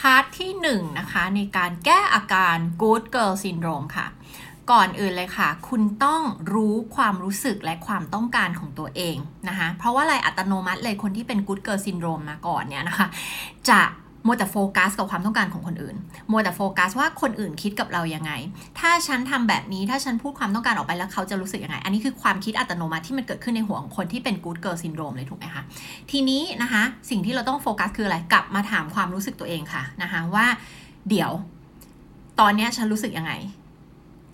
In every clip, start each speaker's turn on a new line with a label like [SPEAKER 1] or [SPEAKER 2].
[SPEAKER 1] part ที่1นะคะในการแก้อาการ good girl syndrome ค่ะ ก่อนอื่นเลยค่ะ คุณต้องรู้ความรู้สึกและความต้องการของตัวเองนะคะ เพราะว่าอะไรอัตโนมัติเลยคนที่เป็น good girl syndrome มาก่อนเนี่ยนะคะ จะ มัวแต่โฟกัสกับความต้องการของคนอื่น มัวแต่โฟกัสว่าคนอื่นคิดกับเรายังไง ถ้าฉันทำแบบนี้ ถ้าฉันพูดความต้องการออกไปแล้วเขาจะรู้สึกยังไง อันนี้คือความคิดอัตโนมัติที่มันเกิดขึ้นในหัวของคนที่เป็น good girl syndrome เลยถูกไหมคะ ทีนี้นะคะ สิ่งที่เราต้องโฟกัสคืออะไร กลับมาถามความรู้สึกตัวเองค่ะนะคะว่า เดี๋ยว ตอนนี้ฉันรู้สึกยังไง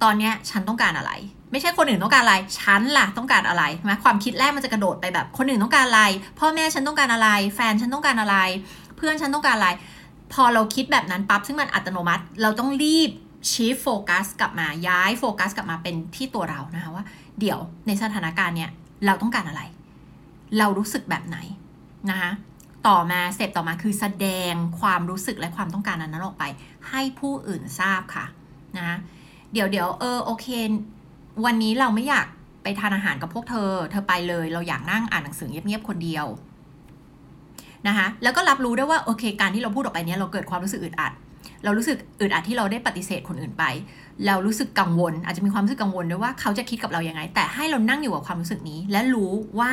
[SPEAKER 1] ตอนนี้ฉันต้องการอะไรไม่ใช่คนอื่นต้องการอะไร ฉันล่ะต้องการอะไรนะความคิดแรกมันจะกระโดดไปแบบ คนอื่นต้องการอะไร พ่อแม่ฉันต้องการอะไร แฟนฉันต้องการอะไร พื่อนฉันต้องการอะไร พอเราคิดแบบนั้นปั๊บซึ่งมันอัตโนมัติ เราต้องรีบชี้โฟกัสกลับมาย้ายโฟกัสกลับมาเป็นที่ตัวเรานะคะว่า เดี๋ยวในสถานการณ์เนี้ยเราต้องการอะไร เรารู้สึกแบบไหนนะคะต่อมาเสร็จต่อมาคือแสดงความรู้สึกและความต้องการนั้นออกไป ให้ผู้อื่นทราบค่ะนะเดี๋ยวเดี๋ยวเออโอเค วันนี้เราไม่อยากไปทานอาหารกับพวกเธอ เธอไปเลย เราอยากนั่งอ่านหนังสือเงียบๆคนเดียว นะคะแล้วก็รับรู้ได้ว่าโอเค การที่เราพูดออกไปเนี้ยเราเกิดความรู้สึกอึดอัด เรารู้สึกอึดอัดที่เราได้ปฏิเสธคนอื่นไป เรารู้สึกกังวล อาจจะมีความรู้สึกกังวลด้วยว่าเขาจะคิดกับเรายัางไง แต่ให้เรานั่งอยู่กับความรู้สึกนี้ และรู้ว่า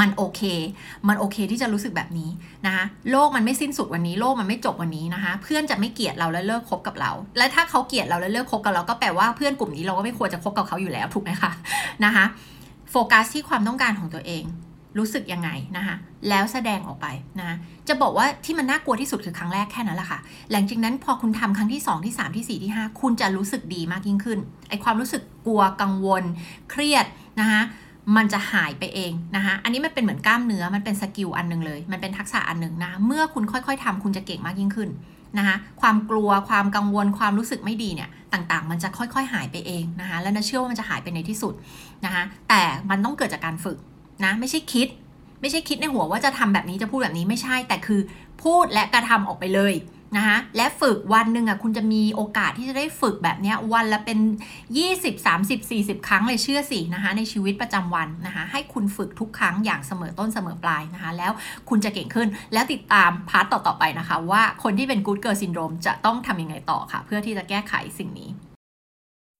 [SPEAKER 1] มันโอเค มันโอเคที่จะรู้สึกแบบนี้นะคะโลกมันไม่สิ้นสุดวันนี้ โลกมันไม่จบวันนี้นะคะ เพื่อนจะไม่เกลียดเราและเลิกคบกับเรา และถ้าเขาเกลียดเราและเลิกคบกับเรา ก็แปลว่าเพื่อนกลุ่มนี้เราก็ไม่ควรจะคบกับเขาอยู่แล้วถูกไหมคะนะคะ โฟกัสที่ความต้องการของตัวเอง รู้สึกยังไงนะคะแล้วแสดงออกไปนะจะบอกว่าที่มันน่ากลัวที่สุดคือครั้งแรกแค่นั้นแหละค่ะ หลังจากนั้นพอคุณทำครั้งที่ 2 ที่ 3 ที่ 4 ที่ 5 คุณจะรู้สึกดีมากยิ่งขึ้นไอความรู้สึกกลัวกังวล เครียดนะคะมันจะหายไปเองนะคะอันนี้มันเป็นเหมือนกล้ามเนื้อมันเป็นสกิลอันนึงเลย มันเป็นทักษะอันหนึ่งนะเมื่อคุณค่อยๆทำคุณจะเก่งมากยิ่งขึ้นนะคะความกลัวความกังวลความรู้สึกไม่ดีเนี่ยต่างๆ มันจะค่อยๆ หายไปเองนะคะและน่าเชื่อว่ามันจะหายไปในที่สุดนะคะแต่มันต้องเกิดจากการฝึก นะไม่ใช่คิด ไม่ใช่คิดในหัวว่าจะทำแบบนี้จะพูดแบบนี้ไม่ใช่ แต่คือพูดและกระทำออกไปเลยนะคะและฝึกวันหนึ่งอะคุณจะมีโอกาสที่จะได้ฝึกแบบนี้วันละเป็น 20 30 40 ครั้งเลยเชื่อสินะคะในชีวิตประจำวันนะคะให้คุณฝึกทุกครั้งอย่างเสมอต้นเสมอปลายนะคะแล้วคุณจะเก่งขึ้นแล้วติดตาม part ต่อๆไปนะคะ ว่าคนที่เป็น good girl syndrome จะต้องทำยังไงต่อค่ะ เพื่อที่จะแก้ไขสิ่งนี้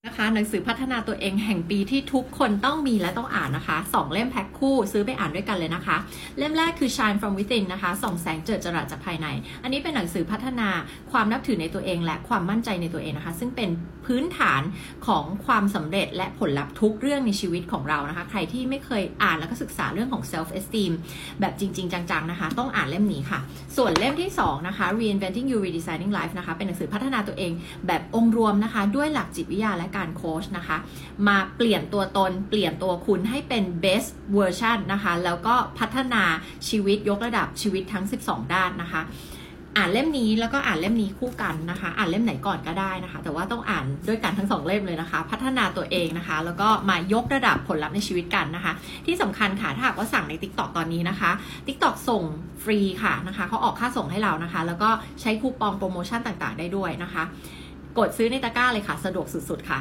[SPEAKER 1] นะคะหนังสือพัฒนาตัวเองแห่งปีที่ทุกคนต้องมีและต้องอ่านนะคะสองเล่มแพ็คคู่ซื้อไปอ่านด้วยกันเลยนะคะ เล่มแรกคือ Shine from Within นะคะส่องแสงเจิดจรัสจากภายใน อันนี้เป็นหนังสือพัฒนาความนับถือในตัวเอง และความมั่นใจในตัวเองนะคะ ซึ่งเป็นพื้นฐานของความสำเร็จและผลลัพธ์ทุกเรื่องในชีวิตของเรานะคะ ใครที่ไม่เคยอ่านแล้วก็ศึกษาเรื่องของ self esteem แบบจริง ๆ จังๆนะคะ ต้องอ่านเล่มนี้ค่ะ ส่วนเล่มที่2นะคะ reinventing you redesigning life นะคะเป็นหนังสือพัฒนาตัวเองแบบองค์รวมนะคะ ด้วยหลักจิตวิทยาและการโค้ชนะคะ มาเปลี่ยนตัวตน เปลี่ยนตัวคุณให้เป็น best version นะคะ แล้วก็พัฒนาชีวิตยกระดับชีวิตทั้ง 12 ด้านนะคะ อ่านเล่มนี้แล้วก็อ่านเล่มนี้คู่กันนะคะ อ่านเล่มไหนก่อนก็ได้นะคะ แต่ว่าต้องอ่านด้วยกันทั้งสองเล่มเลยนะคะ พัฒนาตัวเองนะคะ แล้วก็มายกระดับผลลัพธ์ในชีวิตกันนะคะ ที่สำคัญค่ะถ้าหากว่าสั่งใน Tik t o อกตอนนี้นะคะ Tik t o อกส่งฟรีค่ะนะคะเขาออกค่าส่งให้เรานะคะ แล้วก็ใช้คูปองโปรโมชั่นต่างๆ ได้ด้วยนะคะ กดซื้อในตะกร้าเลยค่ะ สะดวกสุดๆค่ะ